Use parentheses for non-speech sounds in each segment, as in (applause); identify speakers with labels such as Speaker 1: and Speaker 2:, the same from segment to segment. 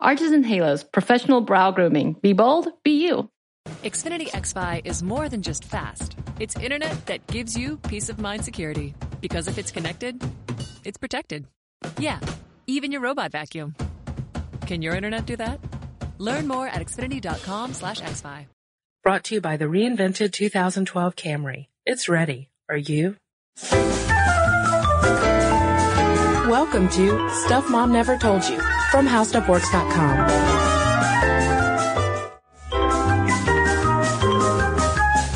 Speaker 1: Arches and Halos, professional brow grooming. Be bold, be you.
Speaker 2: Xfinity XFi is more than just fast. It's internet that gives you peace of mind security. Because if it's connected, it's protected. Yeah, even your robot vacuum. Can your internet do that? Learn more at xfinity.com slash xfi.
Speaker 3: Brought to you by the reinvented 2012 Camry. It's ready. Are you? Welcome to Stuff Mom Never Told You from HowStuffWorks.com.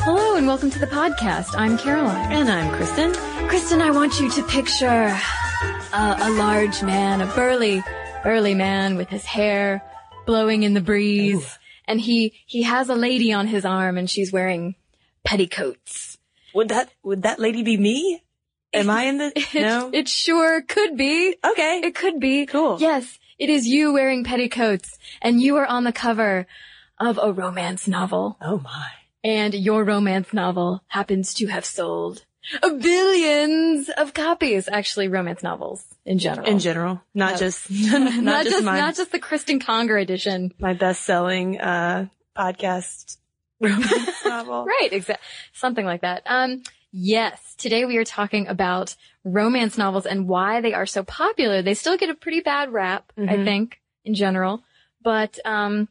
Speaker 4: Hello and welcome to the podcast. I'm Caroline.
Speaker 3: And I'm Cristen.
Speaker 4: Cristen, I want you to picture a, a large man, a burly, burly man with his hair blowing in the breeze.
Speaker 3: Ooh.
Speaker 4: And he, he has a lady on his arm and she's wearing petticoats.
Speaker 3: Would that would that lady be me? Am I in the (laughs) no?
Speaker 4: It sure could be.
Speaker 3: okay.
Speaker 4: It could be.
Speaker 3: Cool.
Speaker 4: Yes, it is you wearing petticoats and you are on the cover of a romance novel.
Speaker 3: oh my.
Speaker 4: And your romance novel happens to have sold billions of copies. Actually, romance novels in general.
Speaker 3: In general, not (laughs)
Speaker 4: Oh. (laughs)
Speaker 3: just not,
Speaker 4: not,
Speaker 3: just, my
Speaker 4: not just the Cristen Conger edition.
Speaker 3: my best selling uh podcast romance novel.
Speaker 4: Right, exactly. Something like that. Um, yes. Today we are talking about romance novels and why they are so popular. They still get a pretty bad rap, I
Speaker 3: Mhm.
Speaker 4: think, in general, but, um,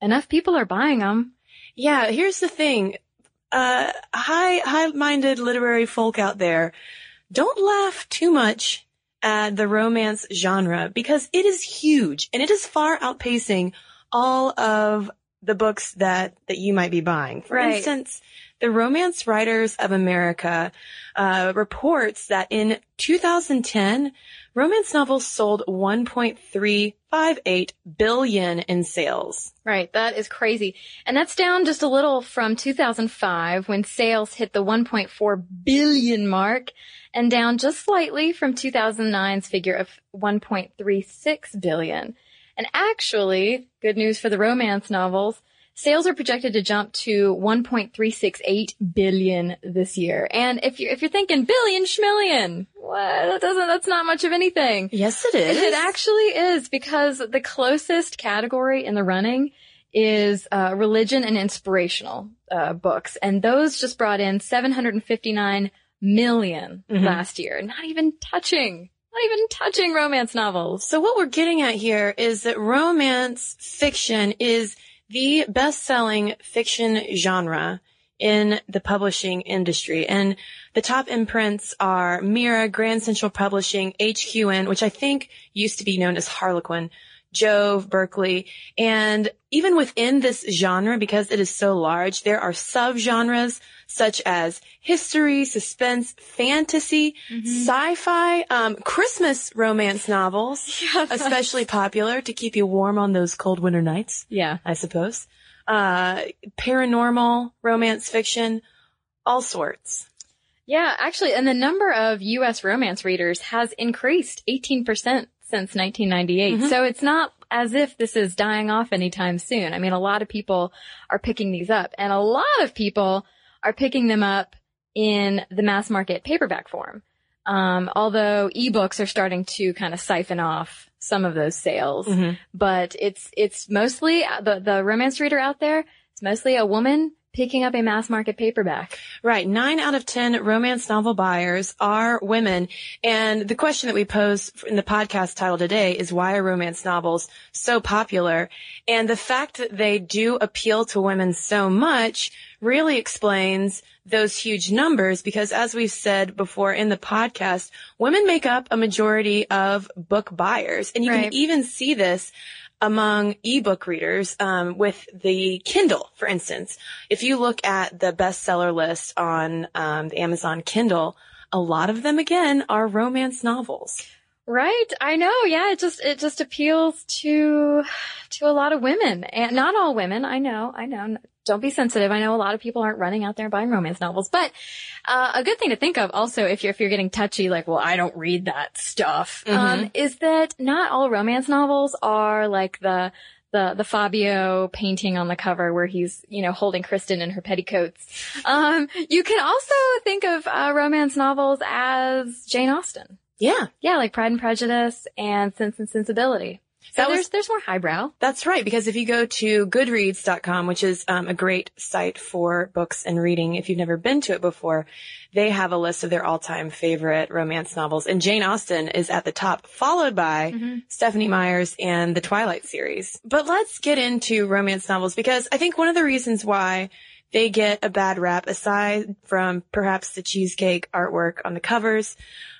Speaker 4: enough people are buying them.
Speaker 3: Yeah, here's the thing. Uh, high, high-minded literary folk out there, don't laugh too much at the romance genre because it is huge and it is far outpacing all of the books that, that you might be buying. For
Speaker 4: Right.
Speaker 3: instance, the Romance Writers of America, uh, reports that in 2010, romance novels sold 1.358 billion in sales.
Speaker 4: Right. That is crazy. And that's down just a little from 2005 when sales hit the 1.4 billion mark and down just slightly from 2009's figure of 1.36 billion. And actually, good news for the romance novels, sales are projected to jump to 1.368 billion this year. And if you're, if you're thinking billion schmillion, well, that doesn't, that's not much of anything.
Speaker 3: Yes, it is.
Speaker 4: It actually is because the closest category in the running is uh, religion and inspirational uh, books, and those just brought in 759 million
Speaker 3: Mhm.
Speaker 4: last year. Not even touching, not even touching romance novels.
Speaker 3: So what we're getting at here is that romance fiction is the best-selling fiction genre in the publishing industry. And the top imprints are Mira, Grand Central Publishing, HQN, which I think used to be known as Harlequin, Jove, Berkley, and even within this genre, because it is so large, there are subgenres such as history, suspense, fantasy, sci-fi, um, Christmas romance novels, (laughs) especially popular to keep you warm on those cold winter nights,
Speaker 4: Yeah.
Speaker 3: I suppose. Uh, paranormal, romance fiction, all sorts.
Speaker 4: Yeah, actually, and the number of U.S. romance readers has increased 18% since 1998.
Speaker 3: Mhm.
Speaker 4: So it's not as if this is dying off anytime soon. I mean, a lot of people are picking these up and a lot of people are picking them up in the mass market paperback form. Um, although ebooks are starting to kind of siphon off some of those sales,
Speaker 3: Mhm.
Speaker 4: but it's, it's mostly the, the romance reader out there. It's mostly a woman picking up a mass market paperback.
Speaker 3: Right. Nine out of 10 romance novel buyers are women. And the question that we pose in the podcast title today is why are romance novels so popular? And the fact that they do appeal to women so much really explains those huge numbers because as we've said before in the podcast, women make up a majority of book buyers. And you
Speaker 4: Right.
Speaker 3: can even see this among ebook readers um, with the Kindle, for instance. If you look at the bestseller list on um, the Amazon Kindle, a lot of them again are romance novels.
Speaker 4: Right? I know. Yeah, it just it just appeals to to a lot of women, and not all women. I know. I know. Don't be sensitive. I know a lot of people aren't running out there buying romance novels, but uh, a good thing to think of also if you're if you're getting touchy, like, well, I don't read that stuff, um, is that not all romance novels are like the the the Fabio painting on the cover where he's you know holding Cristen in her petticoats. Um, you can also think of uh, romance novels as Jane Austen.
Speaker 3: Yeah,
Speaker 4: Yeah, like Pride and Prejudice and Sense and Sensibility. So
Speaker 3: That was-
Speaker 4: there's there's more highbrow.
Speaker 3: that's right. Because if you go to goodreads.com, which is um, a great site for books and reading, if you've never been to it before, they have a list of their all-time favorite romance novels. And Jane Austen is at the top, followed by Stephenie Meyers and the Twilight series. But let's get into romance novels because I think one of the reasons why they get a bad rap, aside from perhaps the cheesecake artwork on the covers,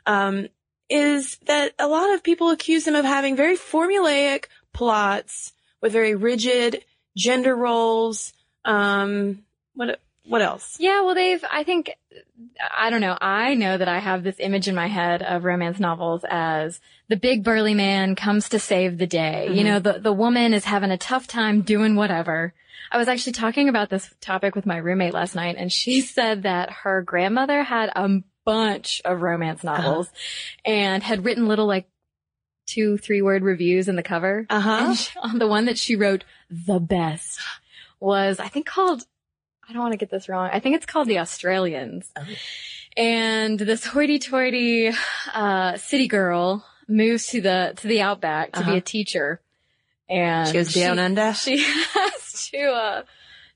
Speaker 3: um, is that a lot of people accuse them of having very formulaic plots with very rigid gender roles. Um, what what else?
Speaker 4: Yeah, well, they've, I think, I don't know. I know that I have this image in my head of romance novels as the big burly man comes to save the day. You know, the, the woman is having a tough time doing whatever. I was actually talking about this topic with my roommate last night and she said that her grandmother had a bunch of romance novels and had written little like two, three word reviews in the cover.
Speaker 3: Uh huh.
Speaker 4: She- (laughs) on the one that she wrote the best was, I think called, I don't want to get this wrong. I think it's called The Australians.
Speaker 3: Oh.
Speaker 4: And this hoity-toity, uh, city girl moves to the, to the outback to
Speaker 3: Uh-huh.
Speaker 4: be a teacher. And
Speaker 3: She goes down under. (laughs)
Speaker 4: She has to, uh,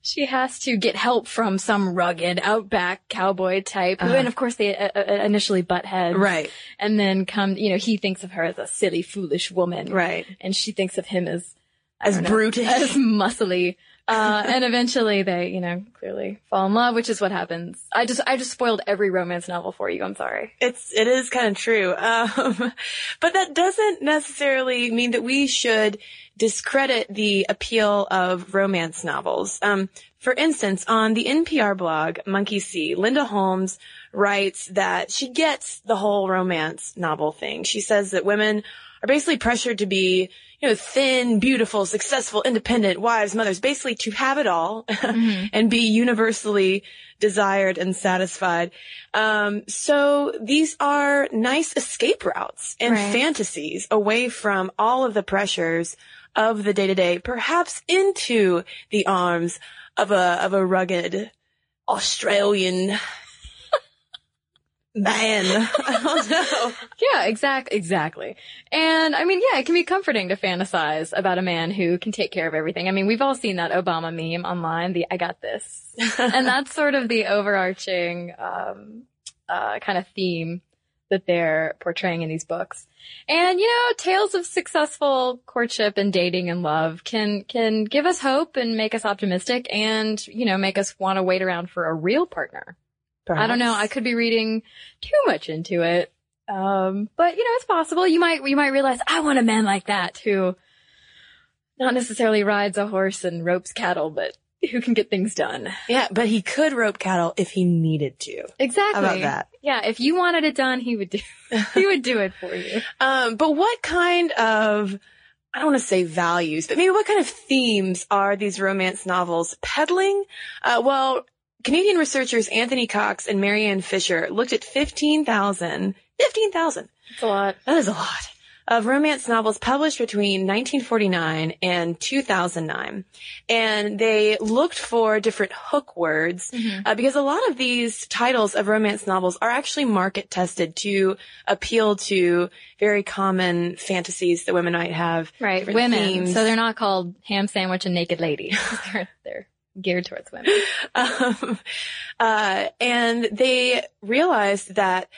Speaker 4: she has to get help from some rugged outback cowboy type,
Speaker 3: Uh-huh.
Speaker 4: and of course they uh, uh, initially butt heads.
Speaker 3: Right.
Speaker 4: And then come, you know, he thinks of her as a silly, foolish woman.
Speaker 3: Right.
Speaker 4: And she thinks of him as,
Speaker 3: As
Speaker 4: know,
Speaker 3: brutish.
Speaker 4: as muscly. Uh, and eventually they, you know, clearly fall in love, which is what happens. I just, I just spoiled every romance novel for you. I'm sorry.
Speaker 3: It's it is kind of true, um, (laughs) but that doesn't necessarily mean that we should discredit the appeal of romance novels. Um, for instance, on the NPR blog Monkey See, Linda Holmes writes that she gets the whole romance novel thing. She says that women are basically pressured to be, you know, thin, beautiful, successful, independent wives, mothers, basically to have it all (laughs) and be universally desired and satisfied. Um, so these are nice escape routes and
Speaker 4: Right.
Speaker 3: fantasies away from all of the pressures of the day to day, perhaps into the arms of a, of a rugged Australian man. (laughs) I don't know.
Speaker 4: Yeah, exact, exactly. And I mean, yeah, it can be comforting to fantasize about a man who can take care of everything. I mean, we've all seen that Obama meme online, the I got this. (laughs) and that's sort of the overarching, um, uh, kind of theme that they're portraying in these books. And, you know, tales of successful courtship and dating and love can, can give us hope and make us optimistic and, you know, make us want to wait around for a real partner. I don't know. I could be reading too much into it. Um, but you know, it's possible. You might, you might realize I want a man like that who not necessarily rides a horse and ropes cattle, but who can get things done.
Speaker 3: Yeah, but he could rope cattle if he needed to.
Speaker 4: Exactly.
Speaker 3: How about that?
Speaker 4: Yeah. If you wanted it done, he would do, (laughs) he would do it for you.
Speaker 3: Um, but what kind of, I don't want to say values, but maybe what kind of themes are these romance novels peddling? Uh, well, Canadian researchers Anthony Cox and Maryanne Fisher looked at 15,000, 15,000,
Speaker 4: It's a lot.
Speaker 3: that is a lot, of romance novels published between 1949 and 2009. And they looked for different hook words uh, because a lot of these titles of romance novels are actually market tested to appeal to very common fantasies that women might have.
Speaker 4: Right. Women.
Speaker 3: themes.
Speaker 4: So they're not called ham sandwich and naked lady. (laughs) they're, they're geared towards women. (laughs)
Speaker 3: um, uh, and they realized that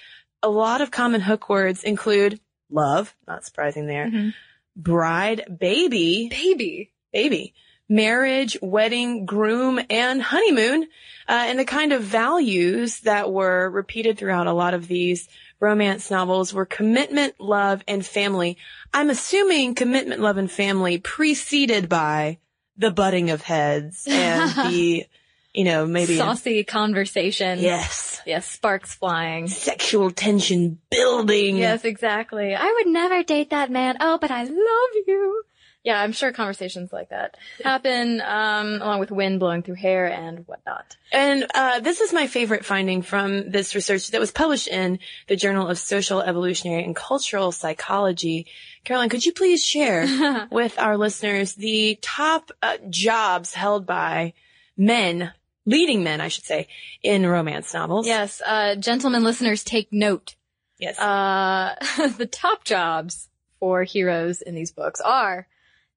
Speaker 3: a lot of common hook words include love, not surprising there,
Speaker 4: Mhm.
Speaker 3: bride, baby,
Speaker 4: Baby.
Speaker 3: baby, marriage, wedding, groom, and honeymoon, uh, and the kind of values that were repeated throughout a lot of these romance novels were commitment, love, and family. I'm assuming commitment, love, and family preceded by the butting of heads and (laughs) the you know, maybe.
Speaker 4: Saucy conversation.
Speaker 3: yes.
Speaker 4: Yes, sparks flying.
Speaker 3: Sexual tension building.
Speaker 4: Yes, exactly. I would never date that man. Oh, but I love you. Yeah, I'm sure conversations like that happen, um, along with wind blowing through hair and whatnot.
Speaker 3: And uh, this is my favorite finding from this research that was published in the Journal of Social, Evolutionary, and Cultural Psychology. Caroline, could you please share (laughs) with our listeners the top uh, jobs held by men, leading men, I should say, in romance novels?
Speaker 4: Yes, uh, gentlemen listeners, take note.
Speaker 3: Yes.
Speaker 4: Uh, (laughs) the top jobs for heroes in these books are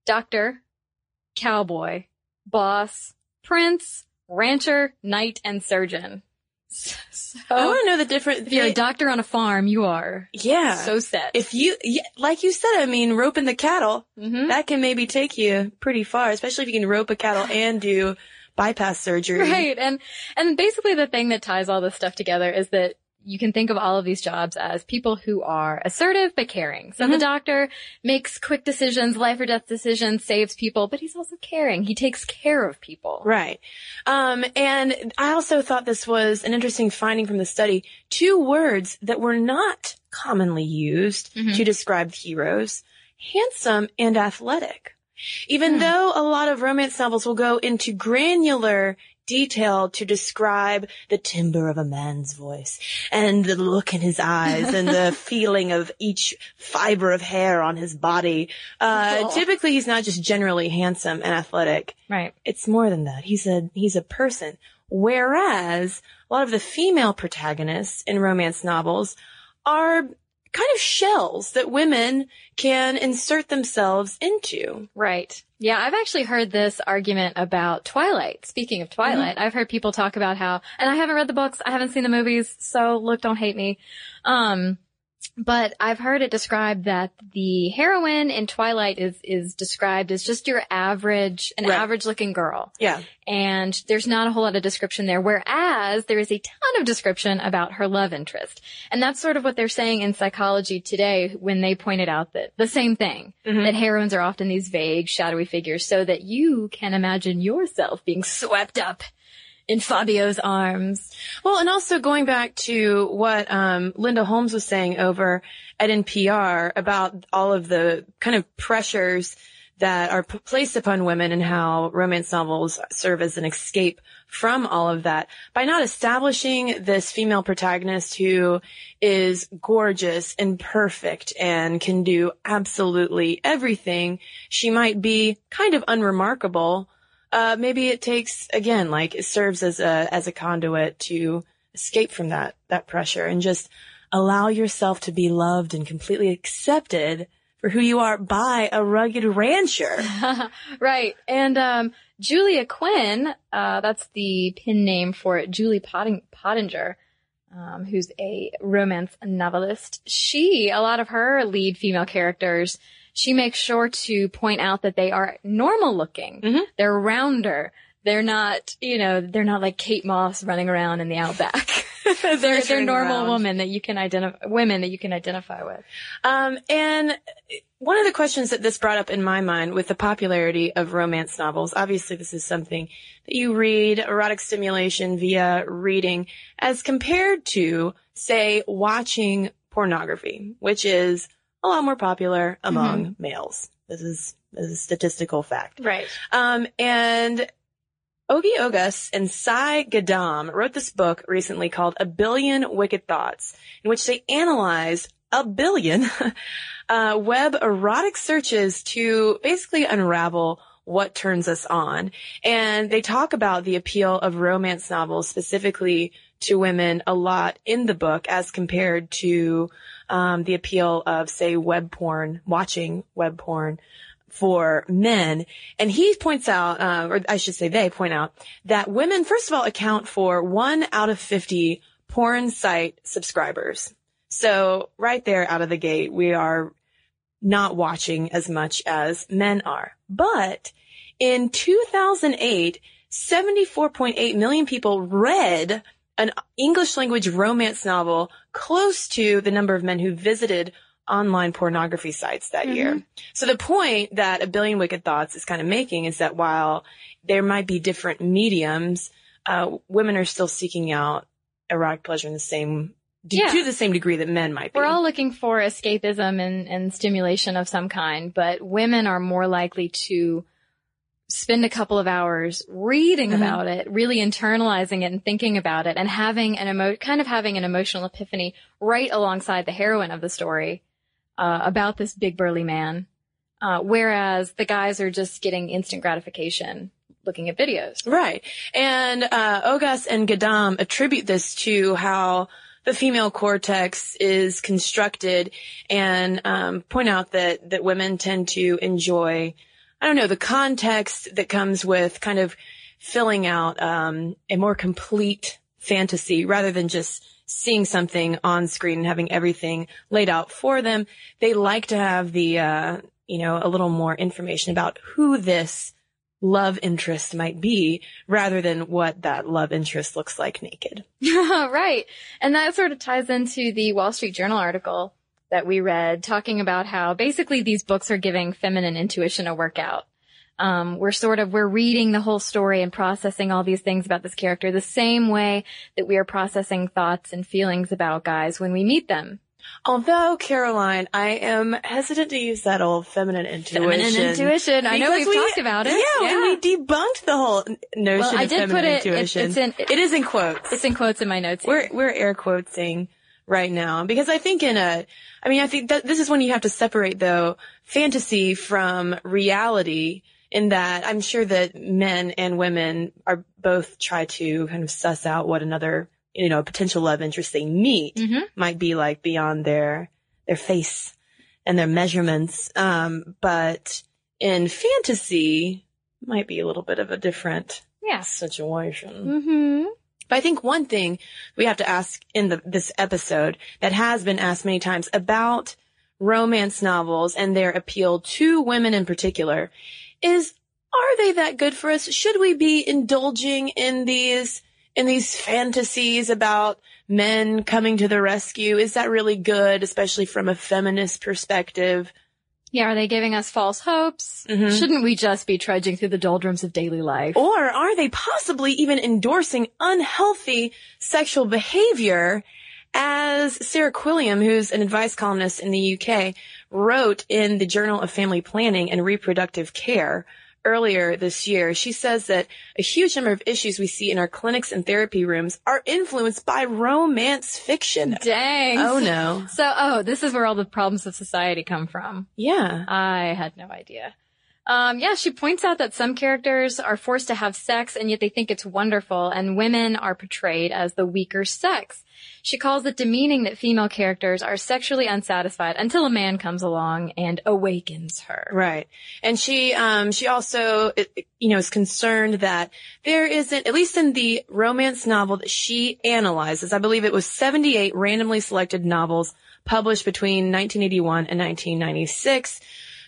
Speaker 4: doctor, cowboy, boss, prince, rancher, knight, and surgeon. (laughs) So,
Speaker 3: I want to know the difference.
Speaker 4: if you're a doctor on a farm, you are
Speaker 3: yeah.
Speaker 4: so set.
Speaker 3: if you, yeah, like you said, I mean, roping the cattle,
Speaker 4: Mhm.
Speaker 3: that can maybe take you pretty far, especially if you can rope a cattle (sighs) and do bypass surgery.
Speaker 4: Right. And, and basically the thing that ties all this stuff together is that you can think of all of these jobs as people who are assertive but caring. So the mm-hmm. doctor makes quick decisions, life or death decisions, saves people, but he's also caring. He takes care of people.
Speaker 3: Right. Um, and I also thought this was an interesting finding from the study. Two words that were not commonly used mm-hmm. to describe heroes, handsome and athletic. Even hmm. though a lot of romance novels will go into granular detail to describe the timbre of a man's voice and the look in his eyes and the (laughs) feeling of each fiber of hair on his body. Uh, typically he's not just generally handsome and athletic
Speaker 4: Right.
Speaker 3: it's more than that. He's a he's a person. Whereas a lot of the female protagonists in romance novels are kind of shells that women can insert themselves into.
Speaker 4: Right. Yeah, I've actually heard this argument about Twilight. Speaking of Twilight, I've heard people talk about how, and I haven't read the books, I haven't seen the movies, so look, don't hate me. Um, but I've heard it described that the heroine in Twilight is, is described as just your average, an
Speaker 3: Right.
Speaker 4: average looking girl.
Speaker 3: Yeah.
Speaker 4: And there's not a whole lot of description there, whereas there is a ton of description about her love interest. And that's sort of what they're saying in psychology today when they pointed out that the same thing, mm-hmm. that heroines are often these vague, shadowy figures so that you can imagine yourself being swept up in Fabio's arms.
Speaker 3: Well, and also going back to what um, Linda Holmes was saying over at NPR about all of the kind of pressures that are p- placed upon women and how romance novels serve as an escape from all of that by not establishing this female protagonist who is gorgeous and perfect and can do absolutely everything. She might be kind of unremarkable uh, maybe it takes again, like it serves as a as a conduit to escape from that that pressure and just allow yourself to be loved and completely accepted for who you are by a rugged rancher. (laughs)
Speaker 4: right. And um, Julia Quinn, uh, that's the pin name for it, Julie Potting- Pottinger, um, who's a romance novelist. She, a lot of her lead female characters, she makes sure to point out that they are normal looking.
Speaker 3: Mhm.
Speaker 4: They're rounder. They're not, you know, they're not like Kate Moss running around in the outback. (laughs) they're they're normal women that you can identify, women that you can identify with.
Speaker 3: Um, and one of the questions that this brought up in my mind with the popularity of romance novels, obviously this is something that you read erotic stimulation via reading as compared to, say, watching pornography, which is a lot more popular among males. This is, this is a statistical fact.
Speaker 4: Right.
Speaker 3: Um, and Ogi Ogas and Sai Gaddam wrote this book recently called A Billion Wicked Thoughts, in which they analyzed a billion (laughs) uh, web erotic searches to basically unravel what turns us on. And they talk about the appeal of romance novels specifically to women a lot in the book as compared to um, the appeal of, say, web porn, watching web porn for men. And he points out, uh, or I should say they point out, that women, first of all, account for one out of 50 porn site subscribers. So right there out of the gate, we are not watching as much as men are. But in 2008, 74.8 million people read an English language romance novel close to the number of men who visited online pornography sites that year. So the point that A Billion Wicked Thoughts is kind of making is that while there might be different mediums uh, women are still seeking out erotic pleasure in the same,
Speaker 4: Yeah.
Speaker 3: to the same degree that men might be.
Speaker 4: We're all looking for escapism and, and stimulation of some kind, but women are more likely to spend a couple of hours reading
Speaker 3: Mhm.
Speaker 4: about it, really internalizing it and thinking about it and having an emo, kind of having an emotional epiphany right alongside the heroine of the story, uh, about this big burly man. Uh, whereas the guys are just getting instant gratification looking at videos.
Speaker 3: Right. And uh, Ogas and Gaddam attribute this to how the female cortex is constructed and um, point out that, that women tend to enjoy, I don't know, the context that comes with kind of filling out um, a more complete fantasy rather than just seeing something on screen and having everything laid out for them. They like to have the, uh, you know, a little more information about who this love interest might be rather than what that love interest looks like naked. (laughs)
Speaker 4: right. And that sort of ties into the Wall Street Journal article that we read talking about how basically these books are giving feminine intuition a workout. Um, we're sort of, we're reading the whole story and processing all these things about this character the same way that we are processing thoughts and feelings about guys when we meet them.
Speaker 3: Although, Caroline, I am hesitant to use that old feminine intuition.
Speaker 4: Feminine intuition. I know we've
Speaker 3: we-
Speaker 4: talked about it.
Speaker 3: Yeah, and we debunked the whole notion
Speaker 4: Well, I
Speaker 3: of
Speaker 4: did
Speaker 3: feminine
Speaker 4: put it, it-
Speaker 3: intuition.
Speaker 4: it's in,
Speaker 3: it is in quotes.
Speaker 4: it's in quotes in my notes. here.
Speaker 3: We're we're air quoting right now because I think in a, I mean, I think that this is when you have to separate though fantasy from reality. In that, I'm sure that men and women are both try to kind of suss out what another, you know, potential love interest they meet
Speaker 4: Mhm.
Speaker 3: might be like beyond their their face and their measurements. Um, but in fantasy, might be a little bit of a different
Speaker 4: Yeah.
Speaker 3: situation.
Speaker 4: Mm-hmm.
Speaker 3: But I think one thing we have to ask in the, this episode that has been asked many times about romance novels and their appeal to women in particular is, are they that good for us? Should we be indulging in these, in these fantasies about men coming to the rescue? Is that really good, especially from a feminist perspective?
Speaker 4: Yeah. Are they giving us false hopes?
Speaker 3: Mhm.
Speaker 4: Shouldn't we just be trudging through the doldrums of daily life?
Speaker 3: Or are they possibly even endorsing unhealthy sexual behavior as Sarah Quilliam, who's an advice columnist in the UK, wrote in the Journal of Family Planning and Reproductive Care earlier this year. She says that a huge number of issues we see in our clinics and therapy rooms are influenced by romance fiction.
Speaker 4: Dang.
Speaker 3: Oh no.
Speaker 4: So, oh, this is where all the problems of society come from.
Speaker 3: Yeah.
Speaker 4: I had no idea. Um, yeah, she points out that some characters are forced to have sex and yet they think it's wonderful and women are portrayed as the weaker sex. She calls it demeaning that female characters are sexually unsatisfied until a man comes along and awakens her.
Speaker 3: Right. And she, um, she also, you know, is concerned that there isn't, at least in the romance novel that she analyzes, I believe it was 78 randomly selected novels published between 1981 and 1996.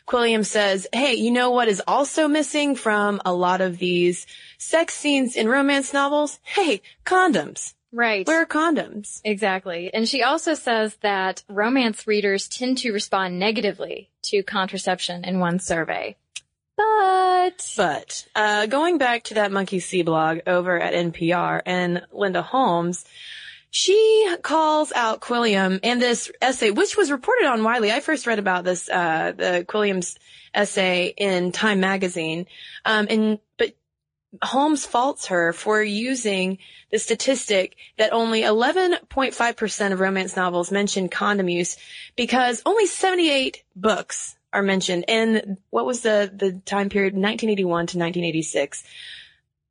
Speaker 3: Quilliam says, hey, you know what is also missing from a lot of these sex scenes in romance novels? Hey, condoms.
Speaker 4: Right.
Speaker 3: Where are condoms?
Speaker 4: Exactly. And she also says that romance readers tend to respond negatively to contraception in one survey. But
Speaker 3: But uh, going back to that Monkey See blog over at NPR and Linda Holmes, she calls out Quilliam and this essay, which was reported on widely. I first read about this, uh, the Quilliam's essay in Time magazine. Um, and, but Holmes faults her for using the statistic that only 11.5% of romance novels mention condom use because only 78 books are mentioned in what was the, the time period 1981 to 1986,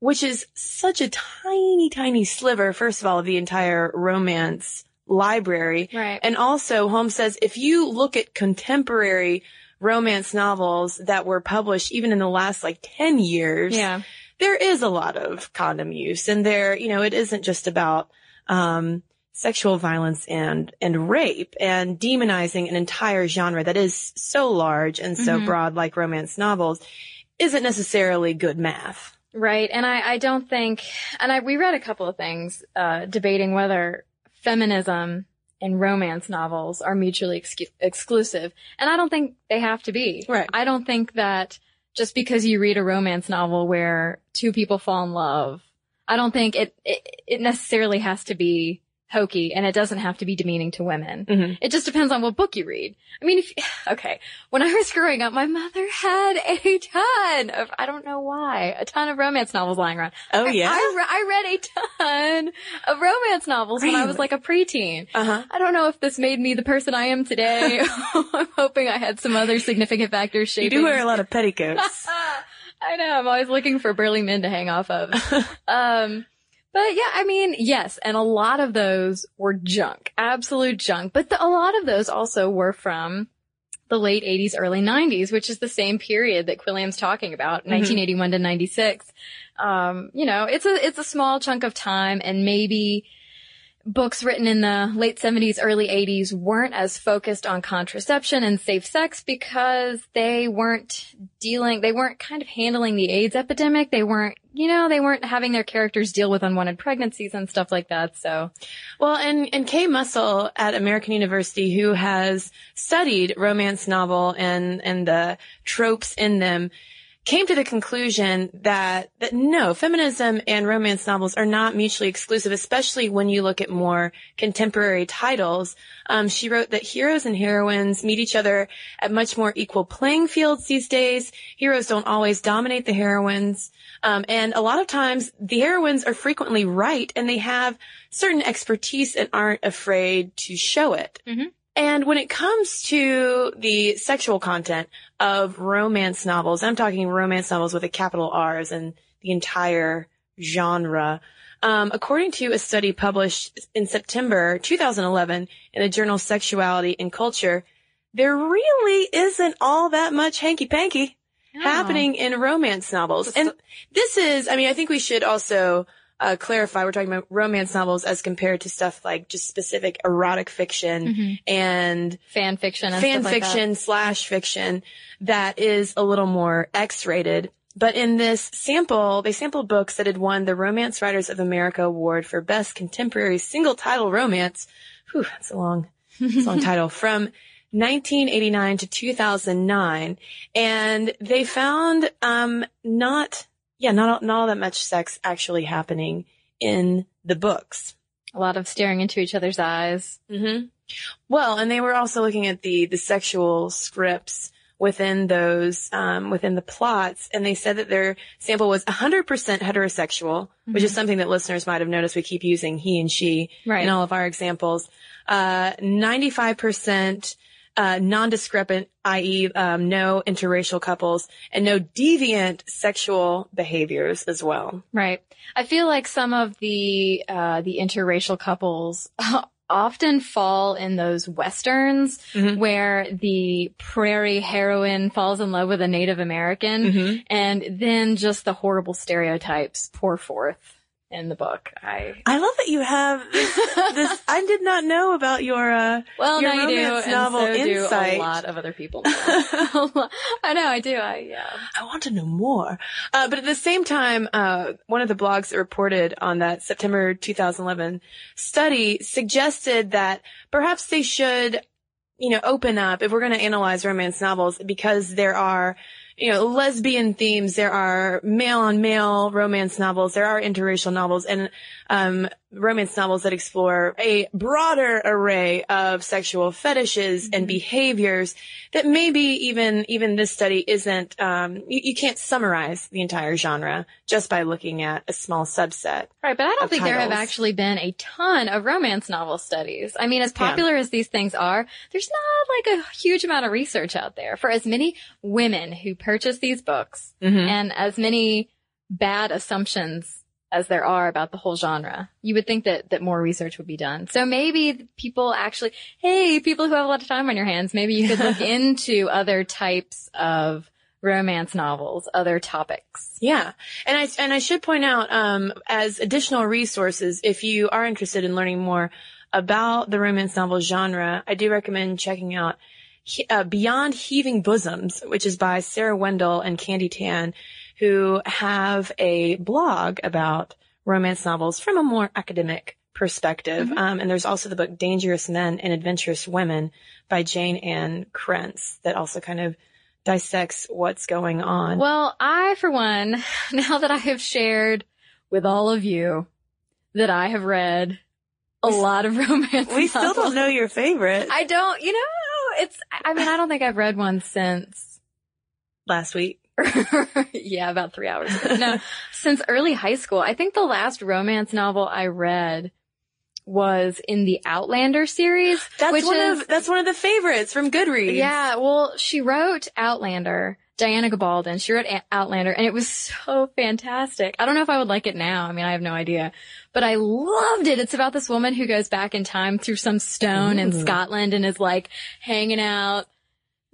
Speaker 3: which is such a tiny, tiny sliver, first of all, of the entire romance library.
Speaker 4: right.
Speaker 3: And also Holmes says if you look at contemporary romance novels that were published even in the last like 10 years,
Speaker 4: yeah.
Speaker 3: there is a lot of condom use and there, you know, it isn't just about, um, sexual violence and, and rape and demonizing an entire genre that is so large and so
Speaker 4: Mhm.
Speaker 3: broad like romance novels isn't necessarily good math.
Speaker 4: Right. And I, I don't think, and I, we read a couple of things, uh, debating whether feminism and romance novels are mutually ex- exclusive. And I don't think they have to be.
Speaker 3: Right.
Speaker 4: I don't think that just because you read a romance novel where two people fall in love, I don't think it, it, it necessarily has to be hokey and it doesn't have to be demeaning to women.
Speaker 3: Mhm.
Speaker 4: It just depends on what book you read. I mean, if, (sighs) okay, when I was growing up, my mother had a ton of, I don't know why, a ton of romance novels lying around.
Speaker 3: Oh yeah.
Speaker 4: I, re- I read a ton of romance novels when I was like a preteen.
Speaker 3: Uh huh.
Speaker 4: I don't know if this made me the person I am today. (laughs) (laughs) I'm hoping I had some other significant factors
Speaker 3: You
Speaker 4: shaping.
Speaker 3: do wear a lot of (laughs) petticoats.
Speaker 4: I know. I'm always looking for burly men to hang off of. um, but yeah, I mean, yes, and a lot of those were junk, absolute junk. But the, a lot of those also were from the late 80s, early 90s, which is the same period that Quilliam's talking about, 1981 to 96. Um, you know, it's a it's a small chunk of time, and maybe books written in the late 70s, early 80s weren't as focused on contraception and safe sex because they weren't dealing, they weren't kind of handling the AIDS epidemic. They weren't, you know, they weren't having their characters deal with unwanted pregnancies and stuff like that. So,
Speaker 3: Well, and, and Kay Mussell at American University, who has studied romance novel and, and the tropes in them, came to the conclusion that, that no, feminism and romance novels are not mutually exclusive, especially when you look at more contemporary titles. Um, she wrote that heroes and heroines meet each other at much more equal playing fields these days. Heroes don't always dominate the heroines. Um, and a lot of times the heroines are frequently right and they have certain expertise and aren't afraid to show it.
Speaker 4: Mhm.
Speaker 3: And when it comes to the sexual content of romance novels, I'm talking romance novels with a capital R's and the entire genre. Um, according to a study published in September 2011 in the journal Sexuality and Culture, there really isn't all that much hanky panky happening in romance novels. And this is, I mean, I think we should also uh, clarify we're talking about romance novels as compared to stuff like just specific erotic fiction and
Speaker 4: fan fiction and
Speaker 3: fan
Speaker 4: stuff like that.
Speaker 3: fiction slash fiction that is a little more X-rated. But in this sample, they sampled books that had won the Romance Writers of America Award for Best Contemporary Single Title Romance. Whew, that's a long, that's a long (laughs) title. From 1989 to 2009. And they found, um, not, yeah, not, not all that much sex actually happening in the books.
Speaker 4: A lot of staring into each other's eyes.
Speaker 3: Mm-hmm. Well, and they were also looking at the the sexual scripts within those um, within the plots, and they said that their sample was 100% heterosexual, which is something that listeners might have noticed. We keep using he and she
Speaker 4: Right.
Speaker 3: in all of our examples. Uh, 95% uh, non-discrepant, i.e., um, no interracial couples, and no deviant sexual behaviors as well.
Speaker 4: Right. I feel like some of the uh, the interracial couples (laughs) often fall in those westerns
Speaker 3: Mhm.
Speaker 4: where the prairie heroine falls in love with a Native American,
Speaker 3: Mhm.
Speaker 4: and then just the horrible stereotypes pour forth in the book. I
Speaker 3: I love that you have this. this (laughs) I did not know about your. Uh,
Speaker 4: well,
Speaker 3: Your
Speaker 4: now you do,
Speaker 3: romance
Speaker 4: and
Speaker 3: novel
Speaker 4: so do a lot of other people. (laughs) (laughs) I know, I do. I yeah.
Speaker 3: I want to know more. Uh, but at the same time, uh, one of the blogs that reported on that September 2011 study suggested that perhaps they should, you know, open up if we're going to analyze romance novels because there are, you know, lesbian themes, there are male on male romance novels, there are interracial novels. And, um, romance novels that explore a broader array of sexual fetishes and behaviors that maybe even even this study isn't um you, you can't summarize the entire genre just by looking at a small subset
Speaker 4: Right, but I don't think there have actually been a ton of romance novel studies. I mean, as popular as these things are, there's not like a huge amount of research out there for as many women who purchase these books
Speaker 3: Mhm.
Speaker 4: and as many bad assumptions as there are about the whole genre. You would think that, that more research would be done. So maybe people actually, hey, people who have a lot of time on your hands, maybe you could look (laughs) into other types of romance novels, other topics.
Speaker 3: yeah and i and i should point out um as additional resources if you are interested in learning more about the romance novel genre i do recommend checking out uh, Beyond Heaving Bosoms, which is by Sarah Wendell and Candy Tan, who have a blog about romance novels from a more academic perspective. Um, and there's also the book Dangerous Men and Adventurous Women by Jayne Ann Krentz that also kind of dissects what's going on.
Speaker 4: Well, I, for one, (laughs) now that I have shared with all of you that I have read a lot of romance. Novels.
Speaker 3: We still don't know your favorite.
Speaker 4: I don't, you know, it's, I mean, I don't think I've read one since,
Speaker 3: Last week. (laughs)
Speaker 4: yeah, about three hours ago. No, (laughs) since early high school. I think the last romance novel I read was in the Outlander series.
Speaker 3: That's one
Speaker 4: is,
Speaker 3: of that's one of the favorites from Goodreads.
Speaker 4: Yeah, well, she wrote Outlander. Diana Gabaldon. She wrote A- Outlander and it was so fantastic. I don't know if I would like it now. I mean, I have no idea, but I loved it. It's about this woman who goes back in time through some stone in Scotland and is like hanging out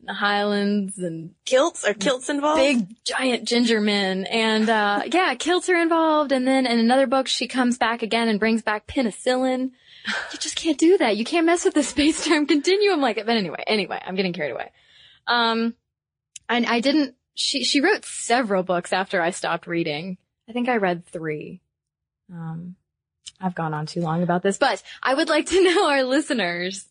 Speaker 4: the Highlands and
Speaker 3: Kilts? Are kilts involved?
Speaker 4: big giant ginger men. And uh (laughs) yeah kilts are involved. And then in another book she comes back again and brings back penicillin. You just can't do that. You can't mess with the (laughs) space-time continuum like it. But anyway anyway i'm getting carried away. Um and i didn't she she wrote several books after i stopped reading. I think i read three. Um i've gone on too long about this but i would like to (laughs) know our listeners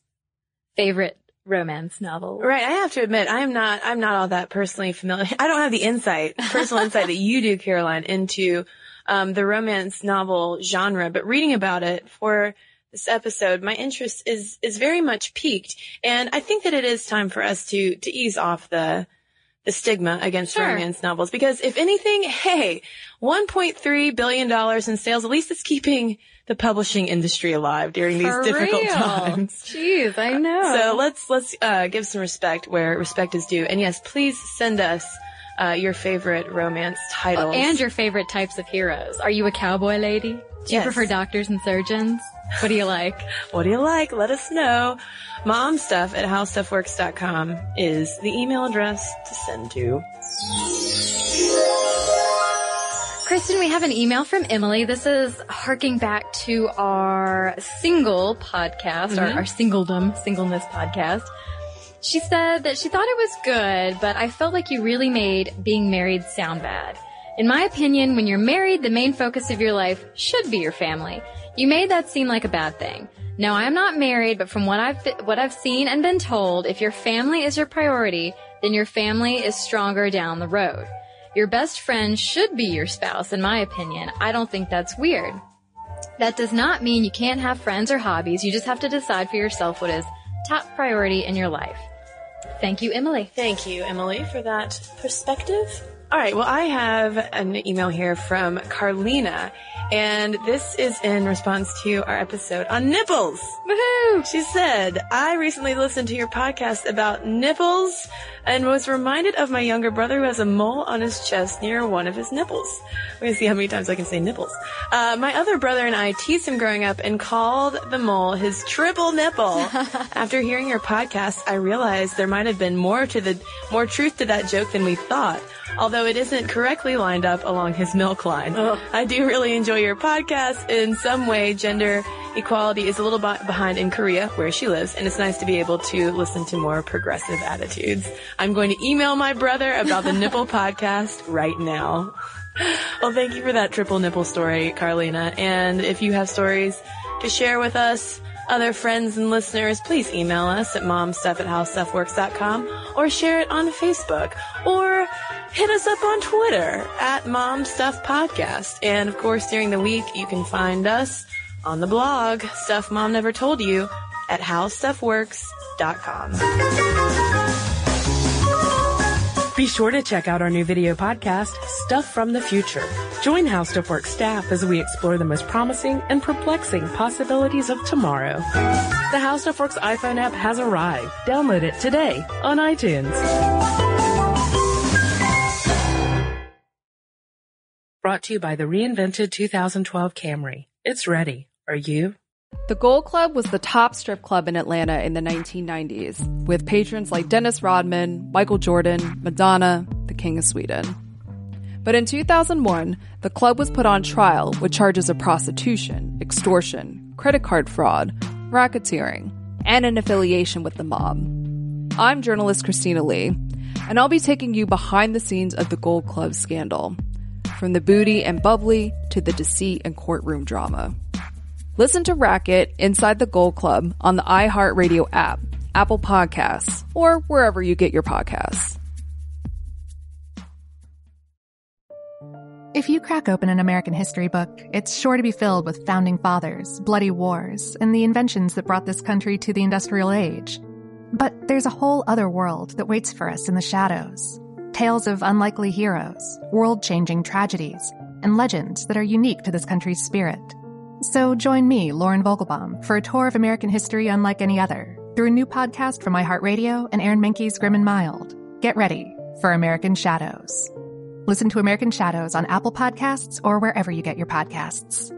Speaker 4: favorite romance novel
Speaker 3: Right, I have to admit, I am not, I'm not all that personally familiar. (laughs) I don't have the insight, personal insight that you do, Caroline, into, um, the romance novel genre, but reading about it for this episode, my interest is, is very much piqued. And I think that it is time for us to, to ease off the, the stigma against
Speaker 4: Sure.
Speaker 3: romance novels because if anything, hey, $1.3 billion in sales, at least it's keeping the publishing industry alive during these
Speaker 4: For
Speaker 3: difficult
Speaker 4: real.
Speaker 3: times. (laughs)
Speaker 4: Jeez, I know.
Speaker 3: So let's let's uh, give some respect where respect is due. And yes, please send us uh, your favorite romance titles.
Speaker 4: and your favorite types of heroes. Are you a cowboy lady? Do you
Speaker 3: Yes.
Speaker 4: prefer doctors and surgeons? What do you like? (laughs)
Speaker 3: what do you like? Let us know. Momstuff at howstuffworks.com is the email address to send to.
Speaker 4: Cristen, we have an email from Emily. This is harking back to our single podcast, our, mm-hmm. our singledom, singleness podcast. She said that she thought it was good, but I felt like you really made being married sound bad. In my opinion, when you're married, the main focus of your life should be your family. You made that seem like a bad thing. No, I am not married, but from what I've what I've seen and been told, if your family is your priority, then your family is stronger down the road. Your best friend should be your spouse, in my opinion. I don't think that's weird. That does not mean you can't have friends or hobbies. You just have to decide for yourself what is top priority in your life. Thank you, Emily.
Speaker 3: Thank you, Emily, for that perspective. All right, well, I have an email here from Carlina, and this is in response to our episode on nipples.
Speaker 4: Woohoo!
Speaker 3: She said, I recently listened to your podcast about nipples and was reminded of my younger brother who has a mole on his chest near one of his nipples. We're gonna see how many times I can say nipples. Uh, my other brother and I teased him growing up and called the mole his triple nipple. (laughs) After hearing your podcast, I realized there might have been more to the, more truth to that joke than we thought. Although it isn't correctly lined up along his milk line. I do really enjoy your podcast. In some way, gender equality is a little bit behind in Korea, where she lives, and it's nice to be able to listen to more progressive attitudes. I'm going to email my brother about the nipple (laughs) podcast right now. Well, thank you for that triple nipple story, Carlina. And if you have stories to share with us, other friends and listeners, please email us at momstuff at howstuffworks.com or share it on Facebook or hit us up on Twitter at momstuffpodcast. And of course, during the week, you can find us on the blog, Stuff Mom Never Told You at howstuffworks.com.
Speaker 5: Be sure to check out our new video podcast, Stuff from the Future. Join HowStuffWorks staff as we explore the most promising and perplexing possibilities of tomorrow. The HowStuffWorks iPhone app has arrived. Download it today on iTunes. Brought to you by the reinvented 2012 Camry. It's ready. Are you?
Speaker 6: The Gold Club was the top strip club in Atlanta in the 1990s, with patrons like Dennis Rodman, Michael Jordan, Madonna, the King of Sweden. But in 2001, the club was put on trial with charges of prostitution, extortion, credit card fraud, racketeering, and an affiliation with the mob. I'm journalist Christina Lee, and I'll be taking you behind the scenes of the Gold Club scandal, from the booty and bubbly to the deceit and courtroom drama. Listen to Racket Inside the Gold Club on the iHeartRadio app, Apple Podcasts, or wherever you get your podcasts.
Speaker 7: If you crack open an American history book, it's sure to be filled with founding fathers, bloody wars, and the inventions that brought this country to the industrial age. But there's a whole other world that waits for us in the shadows. Tales of unlikely heroes, world changing tragedies, and legends that are unique to this country's spirit. So join me, Lauren Vogelbaum, for a tour of American history unlike any other through a new podcast from iHeartRadio and Aaron Mahnke's Grim and Mild. Get ready for American Shadows. Listen to American Shadows on Apple Podcasts or wherever you get your podcasts.